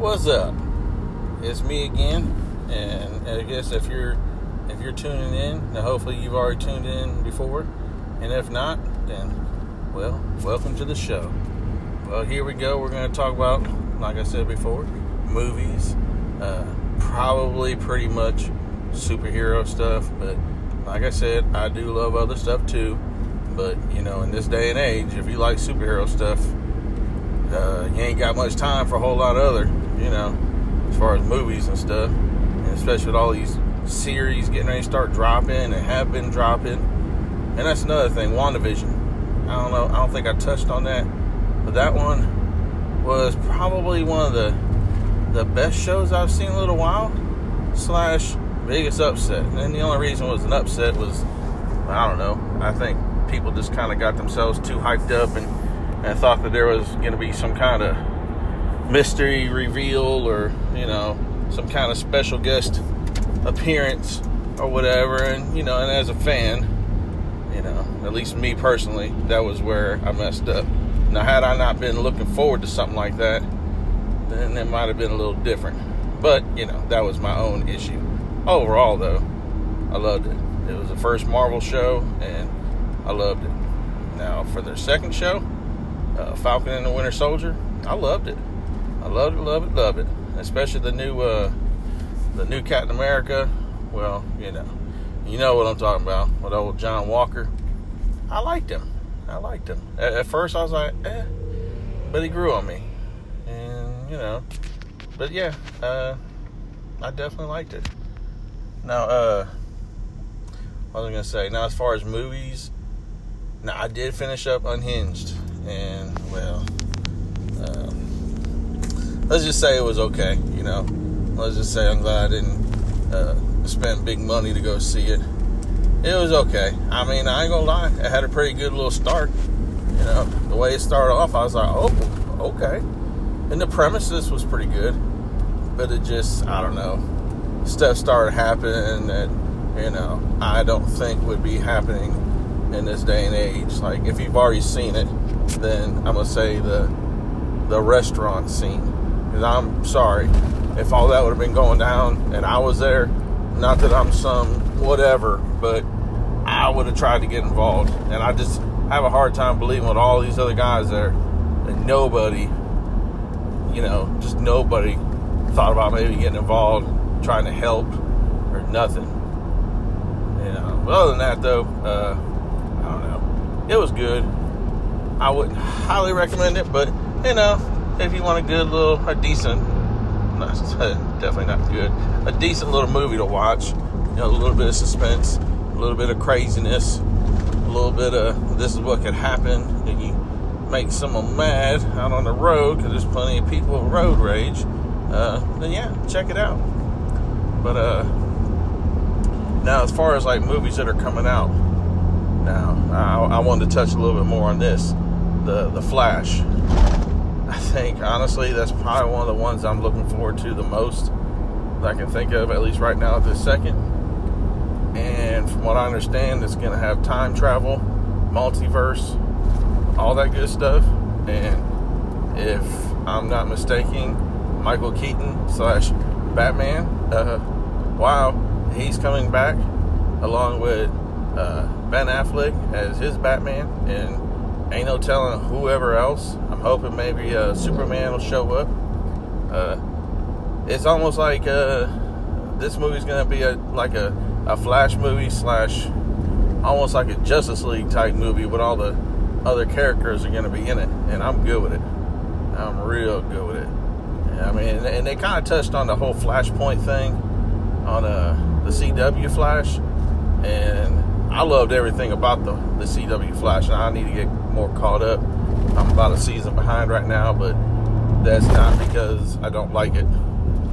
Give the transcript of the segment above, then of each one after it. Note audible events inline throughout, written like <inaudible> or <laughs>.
What's up? It's me again, and I guess if you're if you're tuning in, now hopefully you've already tuned in before, and if not, then well, welcome to the show. Well, here we go. We're going to talk about, like I said before, movies, uh, probably pretty much superhero stuff, but like I said, I do love other stuff too. But you know, in this day and age, if you like superhero stuff, uh, you ain't got much time for a whole lot of other, you know, as far as movies and stuff, and especially with all these series getting ready to start dropping and have been dropping. And that's another thing, WandaVision. I don't know, I don't think I touched on that, but that one was probably one of the the best shows I've seen in a little while. Slash biggest upset, and the only reason it was an upset was I don't know. I think people just kind of got themselves too hyped up and and thought that there was going to be some kind of mystery reveal or you know some kind of special guest appearance or whatever and you know and as a fan you know at least me personally that was where i messed up now had i not been looking forward to something like that then it might have been a little different but you know that was my own issue overall though i loved it it was the first marvel show and i loved it now for their second show uh, Falcon and the Winter Soldier. I loved it. I love it, love it, love it. Especially the new, uh, the new Captain America. Well, you know, you know what I'm talking about with old John Walker. I liked him. I liked him. At, at first, I was like, eh, but he grew on me, and you know, but yeah, uh, I definitely liked it. Now, uh, what was I gonna say? Now, as far as movies, now I did finish up Unhinged and well, let's just say it was okay. You know, let's just say I'm glad I didn't uh, spend big money to go see it. It was okay. I mean, I ain't gonna lie, it had a pretty good little start. You know, the way it started off, I was like, oh, okay. And the premises was pretty good, but it just, I don't know, stuff started happening that you know I don't think would be happening in this day and age. Like if you've already seen it, then I'm gonna say the the restaurant scene. Because I'm sorry if all that would have been going down and I was there. Not that I'm some whatever, but I would have tried to get involved. And I just have a hard time believing with all these other guys there and nobody, you know, just nobody thought about maybe getting involved, trying to help or nothing. Know, but other than that though, uh, I don't know. It was good. I wouldn't highly recommend it, but you know, if you want a good little, a decent, not, <laughs> definitely not good, a decent little movie to watch, you know, a little bit of suspense, a little bit of craziness, a little bit of this is what could happen, and you make someone mad out on the road because there's plenty of people with road rage, uh, then yeah, check it out. But uh, now as far as like movies that are coming out, now I, I wanted to touch a little bit more on this the the Flash. I think honestly that's probably one of the ones I'm looking forward to the most that I can think of at least right now at this second. And from what I understand, it's going to have time travel, multiverse, all that good stuff. And if I'm not mistaken, Michael Keaton slash Batman, uh, wow, he's coming back along with uh, Ben Affleck as his Batman and ain't no telling whoever else. I'm hoping maybe uh, Superman will show up. Uh, it's almost like uh, this movie's gonna be a like a, a Flash movie slash almost like a Justice League type movie with all the other characters are gonna be in it, and I'm good with it. I'm real good with it. I mean, and they kind of touched on the whole Flashpoint thing on uh, the CW Flash, and I loved everything about the, the CW Flash, and I need to get more caught up. I'm about a season behind right now, but that's not because I don't like it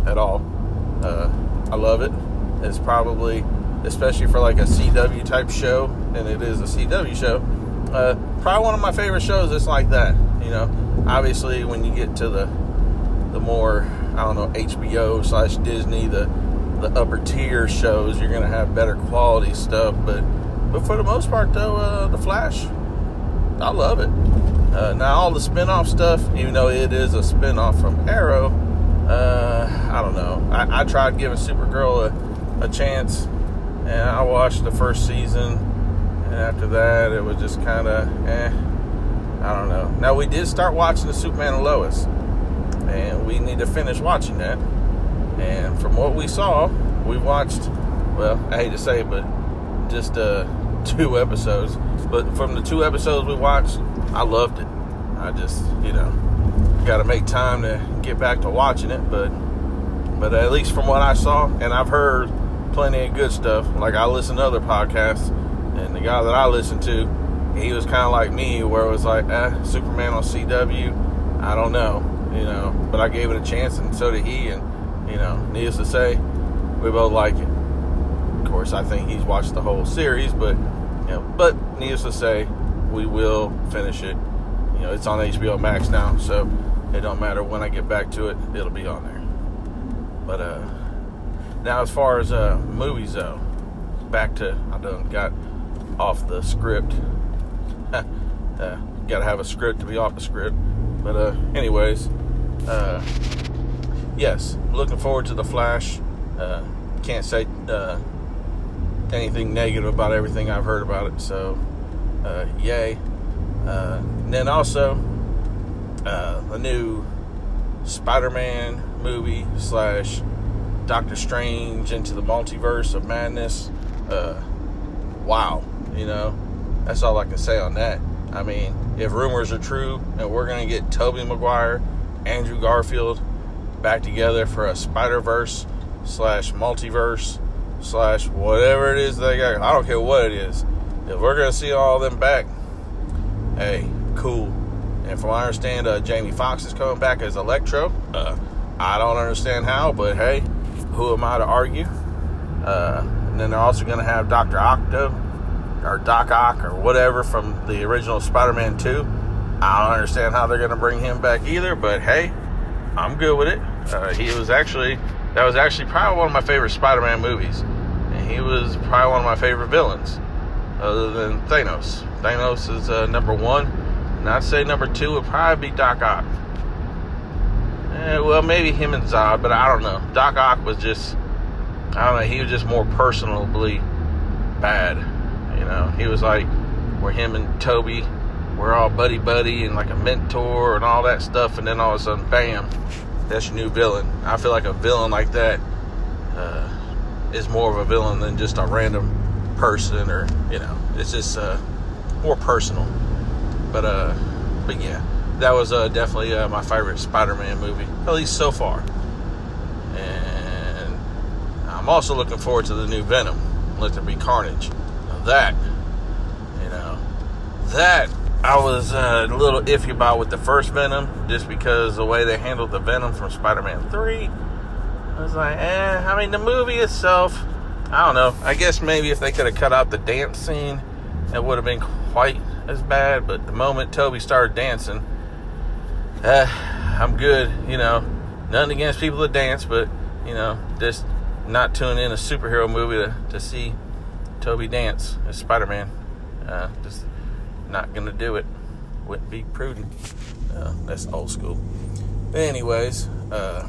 at all. Uh, I love it. It's probably, especially for like a CW type show, and it is a CW show, uh, probably one of my favorite shows that's like that. You know, obviously when you get to the the more I don't know HBO slash Disney, the the upper tier shows, you're gonna have better quality stuff. But but for the most part, though, uh, the Flash, I love it. Uh, now all the spin-off stuff, even though it is a spin-off from Arrow, uh, I don't know. I, I tried giving Supergirl a, a chance, and I watched the first season, and after that, it was just kind of eh. I don't know. Now we did start watching the Superman and Lois, and we need to finish watching that. And from what we saw, we watched. Well, I hate to say it, but just uh, two episodes. But from the two episodes we watched, I loved it. I just, you know, got to make time to get back to watching it. But, but at least from what I saw, and I've heard plenty of good stuff. Like I listen to other podcasts, and the guy that I listen to, he was kind of like me, where it was like, eh, Superman on CW. I don't know, you know, but I gave it a chance, and so did he. And you know, needless to say, we both like it. Of course, I think he's watched the whole series, but you know, but needless to say, we will finish it. You know, it's on HBO Max now, so it don't matter when I get back to it, it'll be on there. But uh, now as far as uh, movies though, back to I done got off the script. <laughs> uh, Got to have a script to be off the script. But uh, anyways, uh, yes, looking forward to the Flash. Uh, can't say uh, anything negative about everything I've heard about it. So, uh, yay. Uh, and then also, uh, new Spider-Man movie slash Doctor Strange into the multiverse of madness. Uh, wow, you know, that's all I can say on that. I mean, if rumors are true and we're gonna get Tobey Maguire, Andrew Garfield back together for a Spider Verse slash multiverse slash whatever it is they got. I don't care what it is. If we're gonna see all them back, hey, cool. And from what I understand, uh, Jamie Foxx is coming back as Electro. Uh, I don't understand how, but hey, who am I to argue? Uh, and then they're also gonna have Doctor Octo or Doc Ock or whatever from the original Spider-Man 2. I don't understand how they're gonna bring him back either, but hey, I'm good with it. Uh, he was actually that was actually probably one of my favorite Spider-Man movies, and he was probably one of my favorite villains, other than Thanos. Thanos is uh, number one, and I'd say number two would probably be Doc Ock. Eh, well, maybe him and Zod, but I don't know. Doc Ock was just, I don't know, he was just more personally bad. You know, he was like where him and Tobey were all buddy buddy and like a mentor and all that stuff, and then all of a sudden, bam, that's your new villain. I feel like a villain like that uh, is more of a villain than just a random person, or you know, it's just uh, more personal. But uh, but yeah, that was uh, definitely uh, my favorite Spider-Man movie, at least so far. And I'm also looking forward to the new Venom, Let There Be Carnage. Now that, you know, that I was uh, a little iffy about with the first Venom, just because the way they handled the Venom from Spider-Man Three. I was like, eh. I mean, the movie itself, I don't know. I guess maybe if they could have cut out the dance scene, it would have been quite as bad. But the moment Tobey started dancing, uh, I'm good. You know, nothing against people that dance, but you know, just not tuning in a superhero movie to, to see Tobey dance as Spider-Man. Uh, just not gonna do it. Wouldn't be prudent. Uh, that's old school. But anyways, uh,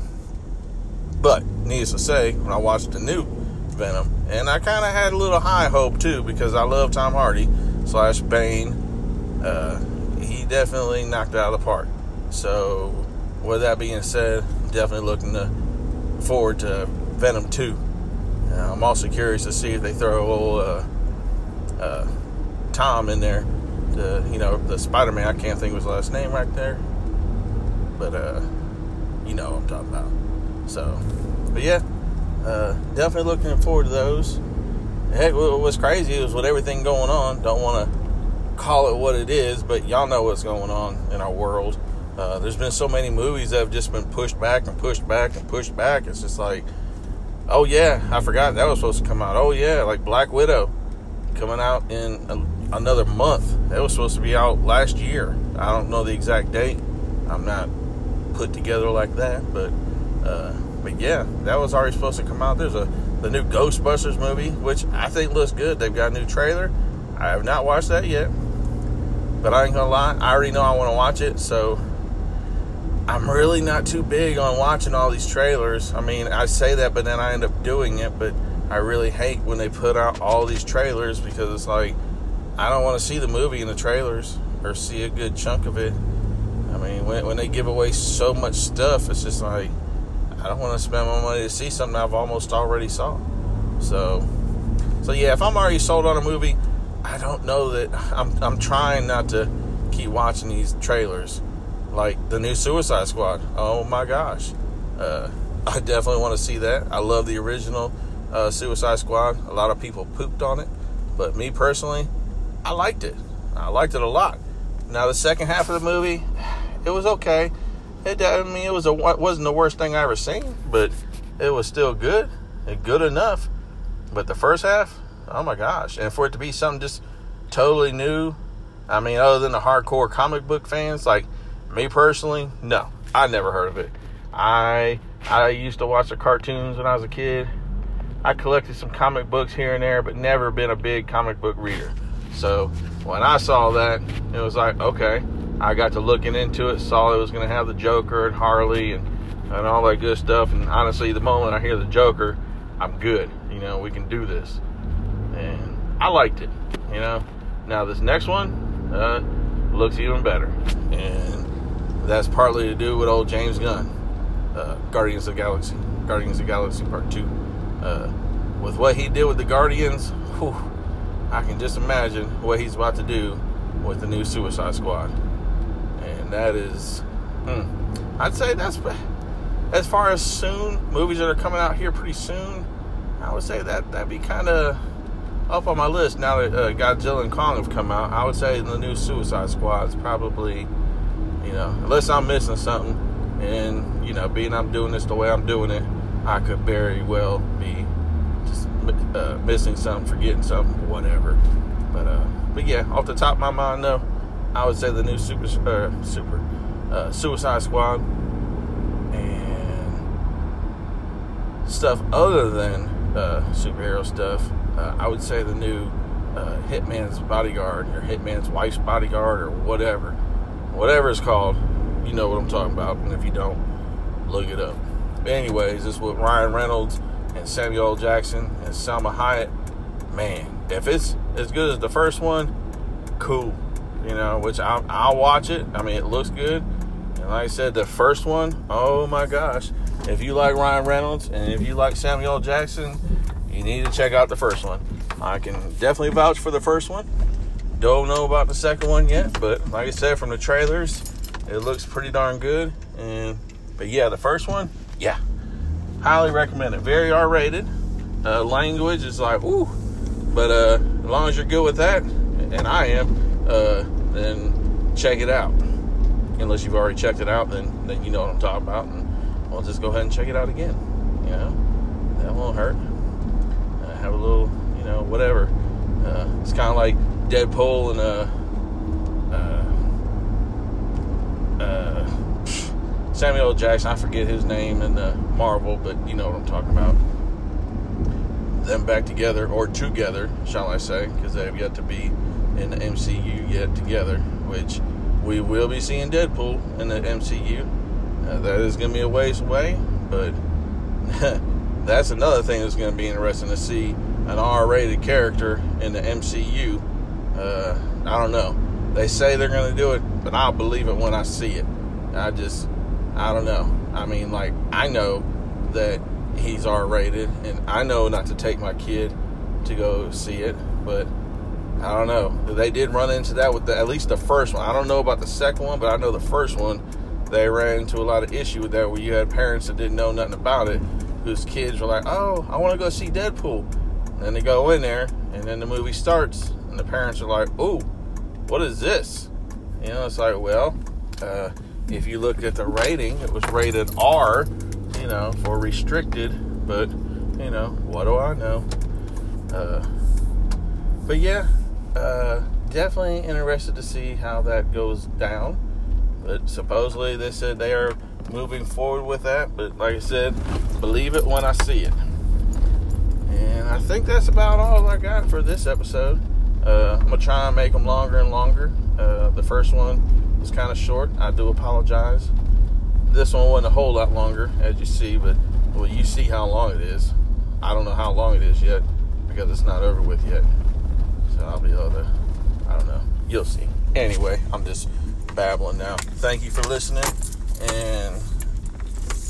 but needless to say, when I watched the new Venom, and I kind of had a little high hope too because I love Tom Hardy slash Bane. Uh, he definitely knocked it out of the park. So, with that being said, definitely looking to, forward to Venom 2. Uh, I'm also curious to see if they throw old uh, uh, Tom in there. The you know the Spider Man. I can't think of his last name right there, but uh, you know what I'm talking about. So, but yeah, uh, definitely looking forward to those. Heck, what was crazy is with everything going on. Don't want to call it what it is, but y'all know what's going on in our world. Uh, there's been so many movies that have just been pushed back and pushed back and pushed back. It's just like, oh yeah, I forgot that was supposed to come out. Oh yeah, like Black Widow coming out in another month. That was supposed to be out last year. I don't know the exact date. I'm not put together like that, but uh, but yeah, that was already supposed to come out. There's a the new Ghostbusters movie, which I think looks good. They've got a new trailer. I have not watched that yet, but I ain't gonna lie, I already know I want to watch it. So I'm really not too big on watching all these trailers. I mean, I say that, but then I end up doing it. But I really hate when they put out all these trailers because it's like I don't want to see the movie in the trailers or see a good chunk of it. I mean, when, when they give away so much stuff, it's just like I don't want to spend my money to see something I've almost already saw. So, so yeah, if I'm already sold on a movie, I don't know that <laughs> I'm. I'm trying not to keep watching these trailers, like the new Suicide Squad. Oh my gosh, uh, <laughs> I definitely want to see that. I love the original uh, Suicide Squad. A lot of people pooped on it, but me personally, I liked it. I liked it a lot. Now the second half of the movie, it was okay. It, I mean, it was a wasn't the worst thing I ever seen, but it was still good, good enough. But the first half, oh my gosh! And for it to be something just totally new, I mean, other than the hardcore comic book fans, like me personally, no, I never heard of it. I I used to watch the cartoons when I was a kid. I collected some comic books here and there, but never been a big comic book reader. So when I saw that, it was like, okay, I got to looking into it, saw it was going to have the Joker and Harley and, and all that good stuff. And honestly, the moment I hear the Joker, I'm good. You know, we can do this. And I liked it, you know. Now, this next one uh, looks even better. And that's partly to do with old James Gunn, uh, Guardians of the Galaxy, Guardians of the Galaxy Part 2. Uh, with what he did with the Guardians, whew, I can just imagine what he's about to do with the new Suicide Squad. And that is, hmm, I'd say that's as far as soon movies that are coming out here pretty soon. I would say that that'd be kind of up on my list now that uh, Godzilla and Kong have come out. I would say the new Suicide Squad is probably, you know, unless I'm missing something, and you know, being I'm doing this the way I'm doing it, I could very well be uh, missing something, forgetting something, whatever. But uh, but yeah, off the top of my mind, though, I would say the new Super uh, Super uh, Suicide Squad and stuff other than uh, superhero stuff. Uh, I would say the new Hitman's Bodyguard or Hitman's Wife's Bodyguard or whatever, whatever it's called. You know what I'm talking about, and if you don't, look it up. But anyways, this is with Ryan Reynolds and Samuel Jackson and Salma Hayek. Man, if it's as good as the first one, cool. You know, which I'll, I'll watch it. I mean, it looks good. And like I said, the first one, oh my gosh. If you like Ryan Reynolds and if you like Samuel Jackson, you need to check out the first one. I can definitely vouch for the first one. Don't know about the second one yet, but like I said, from the trailers, it looks pretty darn good. And but yeah, the first one, yeah, highly recommend it. Very R-rated. Uh, language is like, ooh, but uh, as long as you're good with that, and I am, uh, then check it out. Unless you've already checked it out, then then you know what I'm talking about, and we'll just go ahead and check it out again. You know, that won't hurt. Uh, have a little, you know, whatever. Uh, it's kind of like Deadpool and uh, uh, uh, Samuel Jackson. I forget his name in the Marvel, but you know what I'm talking about. Them back together or together, shall I say, because they have yet to be in the MCU yet together, which we will be seeing Deadpool in the MCU. Uh, that is going to be a ways away, but <laughs> that's another thing that's going to be interesting to see an R-rated character in the MCU. Uh, I don't know. They say they're going to do it, but I'll believe it when I see it. I just, I don't know. I mean, like, I know that he's R-rated, and I know not to take my kid to go see it, but I don't know. They did run into that with the, at least the first one. I don't know about the second one, but I know the first one they ran into a lot of issue with that where you had parents that didn't know nothing about it, whose kids were like, "Oh, I want to go see Deadpool," and then they go in there, and then the movie starts, and the parents are like, "Oh, what is this?" You know, it's like, well, uh, if you look at the rating, it was rated R, you know, for restricted, but you know, what do I know? Uh, but yeah, uh, definitely interested to see how that goes down. But supposedly they said they are moving forward with that. But like I said, believe it when I see it. And I think that's about all I got for this episode. Uh, I'm gonna try and make them longer and longer. Uh, the first one was kind of short. I do apologize. this one wasn't a whole lot longer, as you see, but well, you see how long it is. I don't know how long it is yet because it's not over with yet. So I'll be to, I don't know. You'll see. Anyway, I'm just babbling now. Thank you for listening, and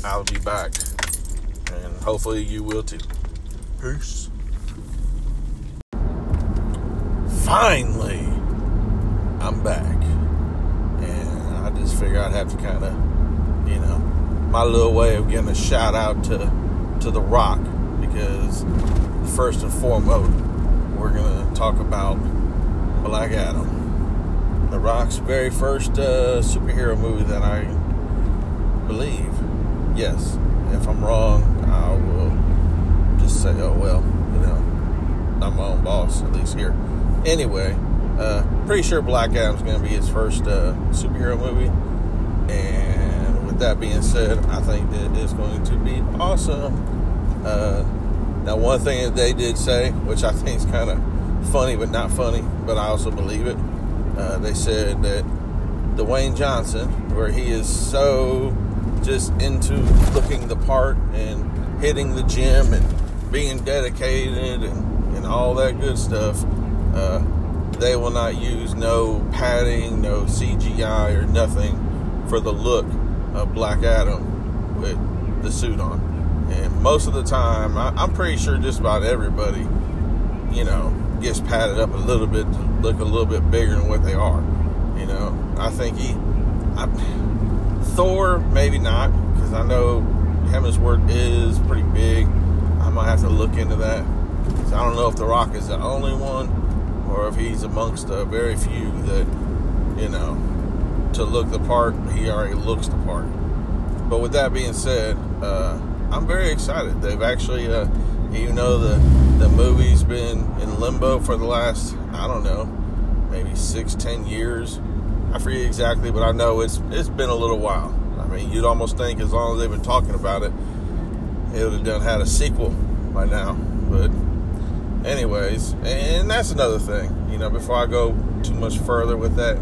I'll be back. And hopefully you will too. Peace. Finally, I'm back. Just figure I'd have to kind of, you know, my little way of getting a shout out to to The Rock because first and foremost, we're to talk about Black Adam. The Rock's very first uh, superhero movie that I believe. Yes. If I'm wrong, I will just say, oh well, you know, I'm my own boss, at least here. Anyway, uh, pretty sure Black Adam's is going to be his first uh, superhero movie. And with that being said, I think that it's going to be awesome. Uh, now, one thing that they did say, which I think is kind of funny but not funny, but I also believe it, uh, they said that Dwayne Johnson, where he is so just into looking the part and hitting the gym and being dedicated and, and all that good stuff, uh, they will not use no padding, no CGI or nothing for the look of Black Adam with the suit on. And most of the time, I, am pretty sure just about everybody, you know, gets padded up a little bit to look a little bit bigger than what they are. You know, I think he, I, Thor, maybe not, because I know Hemsworth is pretty big. I might have to look into that. So I don't know if The Rock is the only one, or if he's amongst a very few that, you know, to look the part, he already looks the part. But with that being said, uh, I'm very excited. They've actually, uh, even though the the movie's been in limbo for the last, I don't know, maybe six, ten years. I forget exactly, but I know it's it's been a little while. I mean, you'd almost think as long as they've been talking about it, it would have done had a sequel by now. But anyways, and that's another thing. You know, before I go too much further with that,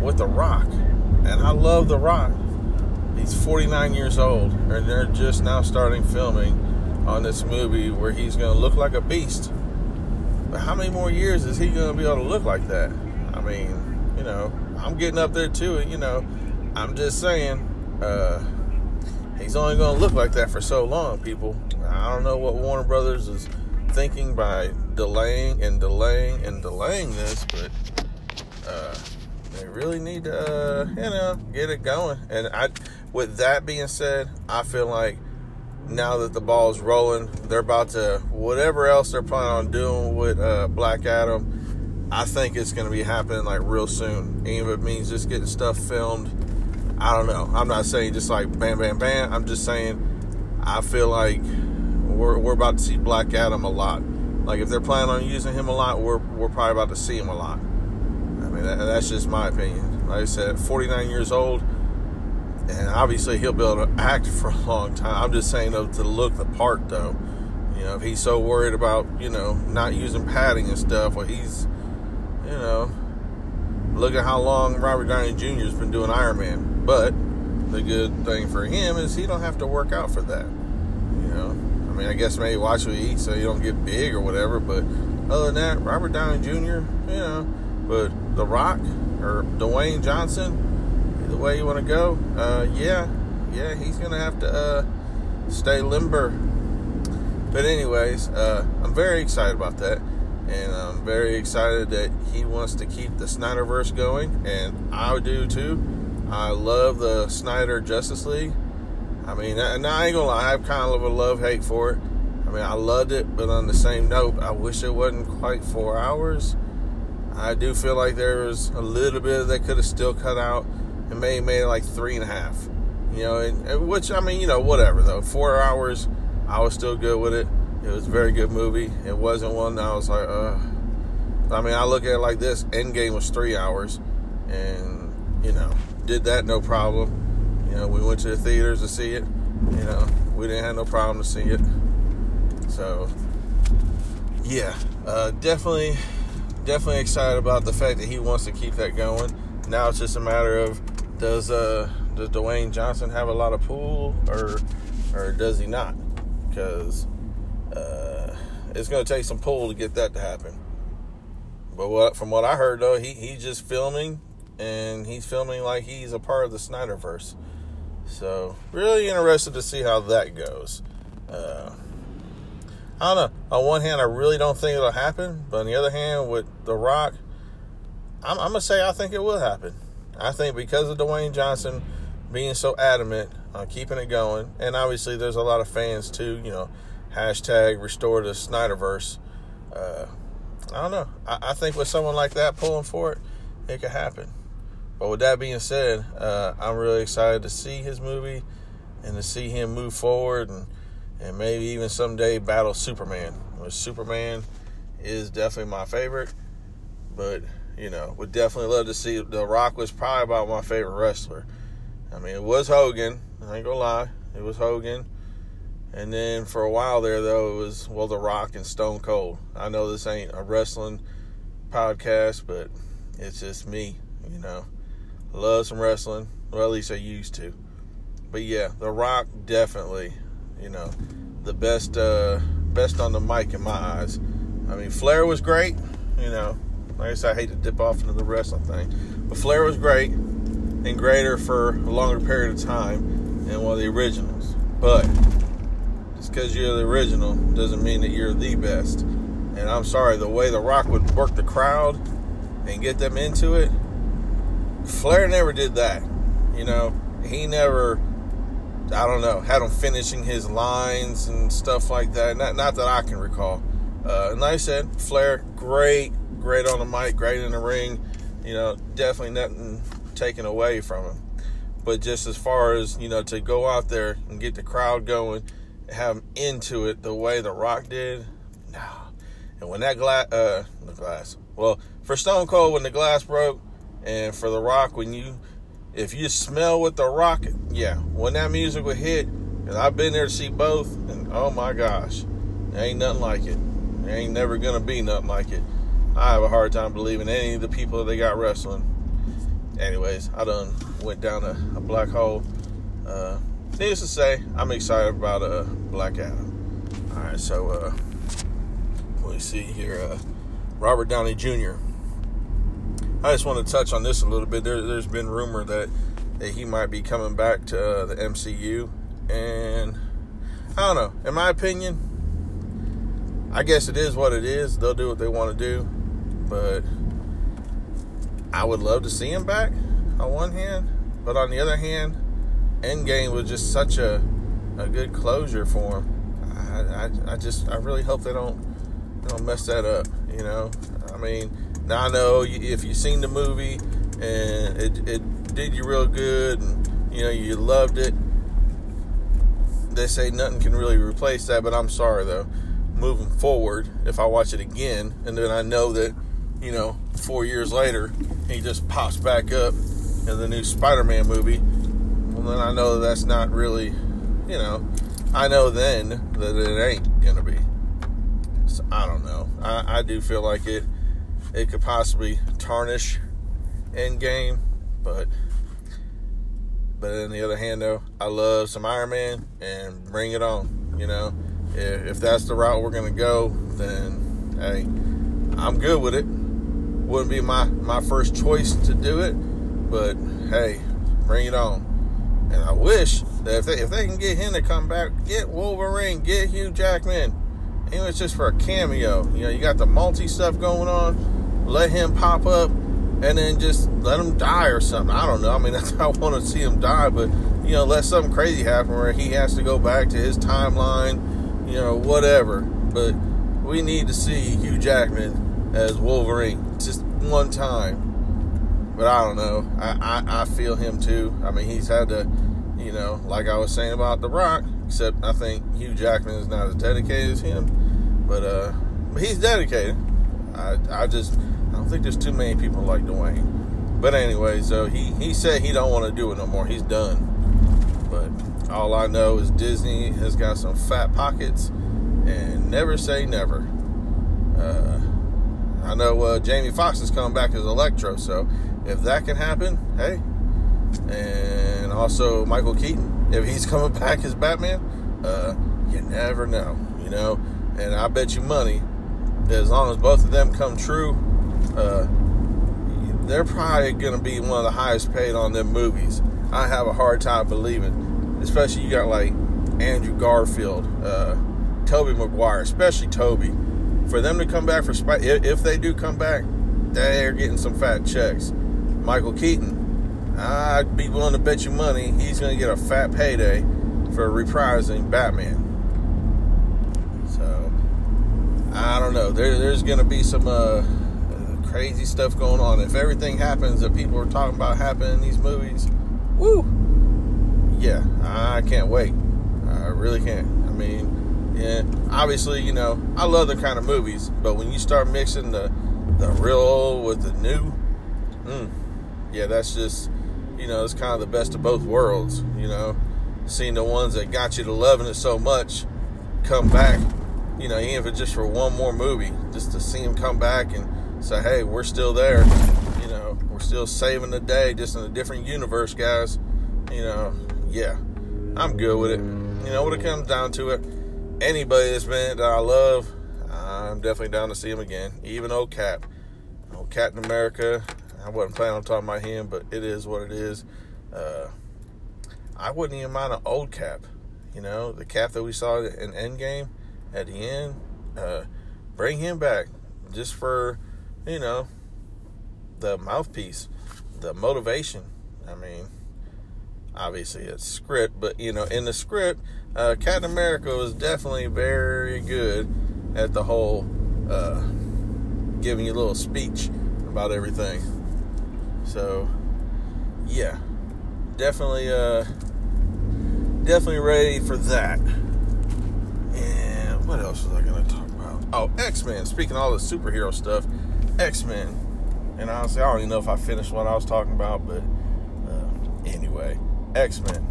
with The Rock, and I love The Rock. He's 49 years old, and they're just now starting filming on this movie where he's going to look like a beast. But how many more years is he going to be able to look like that? I mean, you know, I'm getting up there too, and you know, I'm just saying, uh, he's only going to look like that for so long, people. I don't know what Warner Brothers is thinking by delaying and delaying and delaying this, but uh, they really need to, uh, you know, get it going. And I, with that being said, I feel like now that the ball's rolling, they're about to whatever else they're planning on doing with uh, Black Adam. I think it's going to be happening like real soon. Even if it means just getting stuff filmed. I don't know. I'm not saying just like bam, bam, bam. I'm just saying I feel like we're, we're about to see Black Adam a lot. Like if they're planning on using him a lot, we're we're probably about to see him a lot. I mean that, that's just my opinion. Like I said, 49 years old and obviously he'll be able to act <laughs> for a long time. I'm just saying though to look the part though. You know, if he's so worried about you know not using padding and stuff, well he's you know look at how long Robert Downey Jr. has been doing Iron Man. But the good thing for him is he don't have to work out for that. You know, I mean I guess maybe watch what he eats so you don't get big or whatever. But other than that, Robert Downey Jr. You know, but The Rock or Dwayne Johnson the way you want to go, uh, yeah, yeah, he's gonna have to uh, stay limber. But anyways, uh, I'm very excited about that, and I'm very excited that he wants to keep the Snyderverse going, and I do too. I love the Snyder Justice League. I mean, and I ain't gonna lie, I have kind of a love hate for it. I mean, I loved it, but on the same note, I wish it wasn't quite four hours. I do feel like there was a little bit that could have still cut out and May made it like three and a half. You know, and, which I mean, you know, whatever though. Four hours, I was still good with it. It was a very good movie. It wasn't one that I was like, uh. I mean, I look at it like this: Endgame was three hours, and you know, did that no problem. You know, we went to the theaters to see it. You know, we didn't have no problem to see it. So, yeah, uh, definitely, definitely excited about the fact that he wants to keep that going. Now it's just a matter of does uh does Dwayne Johnson have a lot of pull, or or does he not? Because uh, it's going to take some pull to get that to happen. But what from what I heard though, he he's just filming, and he's filming like he's a part of the Snyderverse. So really interested to see how that goes. Uh, I don't know. On one hand, I really don't think it'll happen, but on the other hand, with The Rock, I'm, I'm gonna say I think it will happen. I think because of Dwayne Johnson being so adamant on keeping it going, and obviously there's a lot of fans too. You know, hashtag restore the Snyderverse. Uh, I don't know. I, I, think with someone like that pulling for it, it could happen. But with that being said, uh, I'm really excited to see his movie and to see him move forward and and maybe even someday battle Superman. Which Superman is definitely my favorite, but you know, would definitely love to see. The Rock was probably about my favorite wrestler. I mean, it was Hogan. I ain't gonna lie, it was Hogan. And then for a while there, though, it was well, The Rock and Stone Cold. I know this ain't a wrestling podcast, but it's just me. You know, love some wrestling. Well, at least I used to. But yeah, The Rock definitely. You know, the best uh, best on the mic in my eyes. I mean, Flair was great. You know, like I said, I hate to dip off into the wrestling thing, but Flair was great and greater for a longer period of time than one of the originals. But just because you're the original doesn't mean that you're the best. And I'm sorry, the way The Rock would work the crowd and get them into it, Flair never did that. You know, he never, I don't know, had him finishing his lines and stuff like that. Not, not that I can recall. Uh, and like I said, Flair, great great on the mic, great in the ring. You know, definitely nothing taken away from him. But just as far as, you know, to go out there and get the crowd going, have them into it the way The Rock did, no. And when that glass, uh, the glass, well, for Stone Cold, when the glass broke, and for The Rock, when you, if you smell what The Rock, yeah, when that music would hit, and I've been there to see both, and oh my gosh, there ain't nothing like it. There ain't never gonna be nothing like it. I have a hard time believing any of the people they got wrestling. Anyways, I done went down a, a black hole. Uh, needless to say, I'm excited about uh, Black Adam. All right, so uh, let me see here. Uh, Robert Downey Jr. I just want to touch on this a little bit. There, has been rumor that, that he might be coming back to uh, the MCU, and I don't know. In my opinion, I guess it is what it is. They'll do what they want to do but I would love to see him back on one hand, but on the other hand, Endgame was just such a a good closure for him. I, I, I just I really hope they don't they don't mess that up. You know, I mean, I know if you've seen the movie and it it did you real good and you know you loved it. They say nothing can really replace that, but I'm sorry though. Moving forward, if I watch it again and then I know that you know, four years later, he just pops back up in the new Spider-Man movie. Well, then I know that's not really, you know, I know then that it ain't gonna be. So I don't know. I, I do feel like it it could possibly tarnish Endgame, but but on the other hand, though, I love some Iron Man and bring it on. You know, if, if that's the route we're gonna go, then hey, I'm good with it wouldn't be my, my first choice to do it, but hey, bring it on. And I wish that if they, if they can get him to come back, get Wolverine, get Hugh Jackman, even if it's just for a cameo. You know, you got the multi stuff going on. Let him pop up, and then just let him die or something. I don't know. I mean, <laughs> that's how I want to see him die, but you know, let something crazy happen where he has to go back to his timeline. You know, whatever. But we need to see Hugh Jackman as Wolverine just one time. But I don't know. I, I, I feel him too. I mean, he's had to, you know, like I was saying about The Rock, except I think Hugh Jackman is not as dedicated as him. But uh, he's dedicated. I, I just I don't think there's too many people like Dwayne. But anyway, so he, he said he don't want to do it no more. He's done. But all I know is Disney has got some fat pockets and never say never. Uh, I know uh, Jamie Foxx is coming back as Electro, so if that can happen, hey, and also Michael Keaton. If he's <laughs> coming back as Batman, uh, you never know, you know. And I bet you money, as long as both of them come true, uh, they're probably going to be one of the highest paid on them movies. I have a hard time believing, especially you got like Andrew Garfield, uh, Tobey Maguire, especially Tobey. For them to come back for Spy, if they do come back, they're getting some fat checks. Michael Keaton, I'd be willing to bet you money he's going to get a fat payday for reprising Batman. So, I don't know. There, there's going to be some uh, crazy stuff going on. If everything happens that people are talking about happening in these movies, woo! Yeah, I can't wait. I really can't. I mean, yeah, obviously, you know, I love the kind of movies, but when you start mixing the the real with the new, mm, yeah, that's just, you know, it's kind of the best of both worlds. You know, seeing the ones that got you to loving it so much come back, you know, even if it's just for one more movie, just to see them come back and say, hey, we're still there. You know, we're still saving the day, just in a different universe, guys. You know, yeah, I'm good with it. You know, when it comes down to it, anybody that's been that I love, I'm definitely down to see him again. Even old Cap, old Captain America. I wasn't planning on talking about him, but it is what it is. Uh, I wouldn't even mind an old Cap. You know, the Cap that we saw in Endgame at the end. Uh, bring him back just for, you know, the mouthpiece, the motivation. I mean, obviously it's script, but you know, in the script, uh, Captain America was definitely very good at the whole uh, giving you a little speech about everything. So, yeah, definitely, uh, definitely ready for that. And what else was I to talk about? Oh, X Men. Speaking all the superhero stuff, X Men. And honestly, I don't even know if I finished what I was talking about, but uh, anyway, X Men.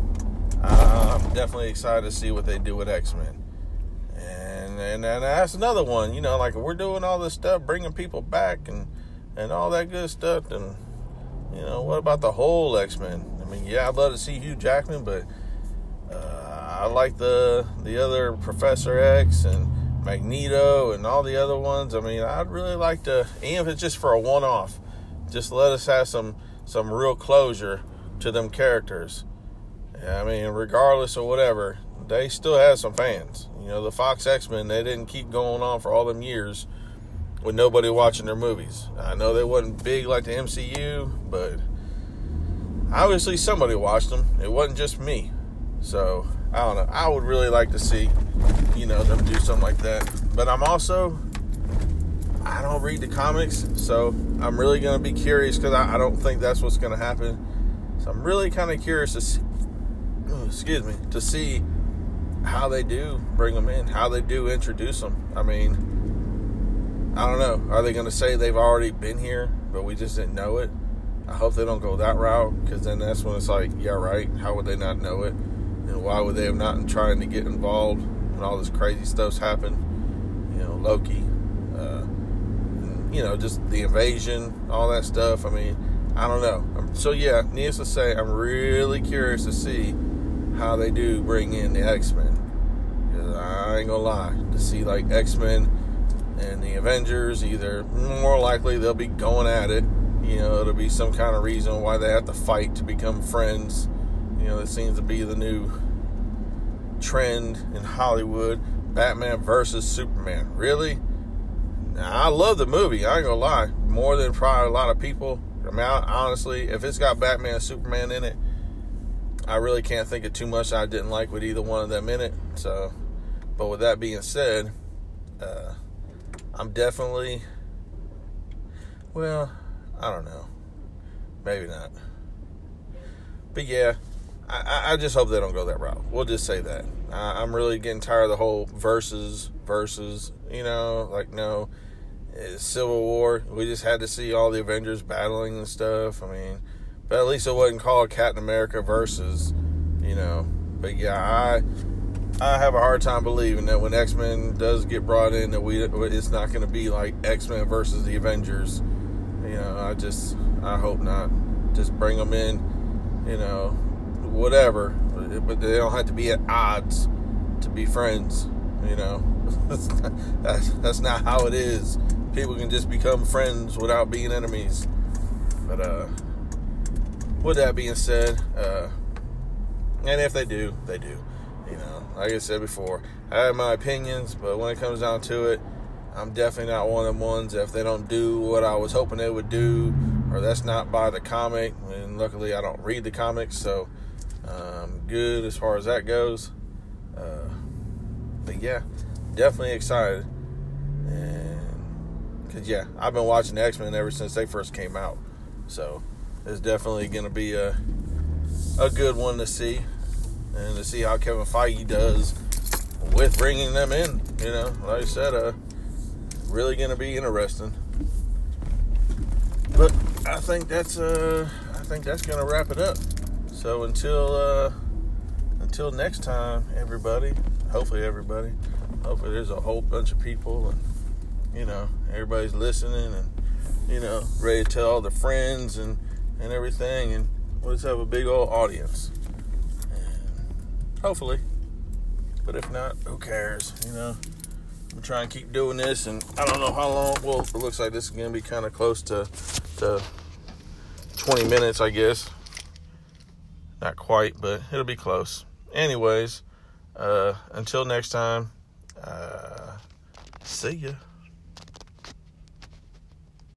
I'm definitely excited to see what they do with X Men. And, and and that's another one. You know, like we're doing all this stuff, bringing people back and and all that good stuff. And you know, what about the whole X Men? I mean, yeah, I'd love to see Hugh Jackman, but uh, I like the the other Professor X and Magneto and all the other ones. I mean, I'd really like to, even if it's just for a one off, just let us have some some real closure to them characters. I mean, regardless of whatever, they still have some fans. You know, the Fox X Men, they didn't keep going on for all them years with nobody watching their movies. I know they wasn't big like the MCU, but obviously somebody watched them. It wasn't just me. So, I don't know. I would really like to see, you know, them do something like that. But I'm also, I don't read the comics, so I'm really going to be curious because I, I don't think that's what's going to happen. So I'm really kind of curious to see, <clears throat> excuse me, to see how they do bring them in, how they do introduce them. I mean, I don't know. Are they going to say they've already been here, but we just didn't know it? I hope they don't go that route because then that's when it's like, yeah, right. How would they not know it? Why would they have not been trying to get involved when all this crazy stuff's happened? You know, Loki, uh, and, you know, just the invasion, all that stuff. I mean, I don't know. So yeah, needless to say, I'm really curious to see how they do bring in the X Men. I ain't gonna lie, to see like X Men and the Avengers, either more likely they'll be going at it. You know, it'll be some kind of reason why they have to fight to become friends. You know, that seems to be the new trend in Hollywood. Batman versus Superman. Really? Now, I love the movie. I ain't gonna lie. More than probably a lot of people I mean, I, honestly, if it's got Batman and Superman in it, I really can't think of too much I didn't like with either one of them in it. So, but with that being said, uh, I'm definitely, well, I don't know, maybe not, but yeah, I, I just hope they don't go that route. We'll just say that. I, I'm really getting tired of the whole versus versus. You know, like no Civil War. We just had to see all the Avengers battling and stuff. I mean, but at least it wasn't called Captain America versus, you know. But yeah, I I have a hard time believing that when X Men does get brought in, that we it's not going to be like X Men versus the Avengers. You know, I just I hope not. Just bring them in, you know, whatever. But they don't have to be at odds to be friends. You know, that's <laughs> not, that's, that's not how it is. People can just become friends without being enemies. But uh, with that being said, uh, and if they do, they do. You know, like I said before, I have my opinions, but when it comes down to it, I'm definitely not one of them ones. If they don't do what I was hoping they would do, or that's not by the comic, and luckily I don't read the comics, so um, good as far as that goes. Uh, but yeah, definitely excited. And because yeah, I've been watching X Men ever since they first came out, so it's definitely going to be a a good one to see, and to see how Kevin Feige does with bringing them in. You know, like I said, uh, really going to be interesting. But I think that's uh, I think that's going to wrap it up. So until uh, until next time, everybody. Hopefully, everybody. Hopefully, there's a whole bunch of people, and you know, everybody's listening, and you know, ready to tell all their friends and and everything, and let's have a big old audience. And hopefully, but if not, who cares? You know, I'm trying to keep doing this, and I don't know how long. Well, it looks like this is gonna be kind of close to to 20 minutes, I guess. Not quite, but it'll be close. Anyways, uh, until next time, uh, see ya.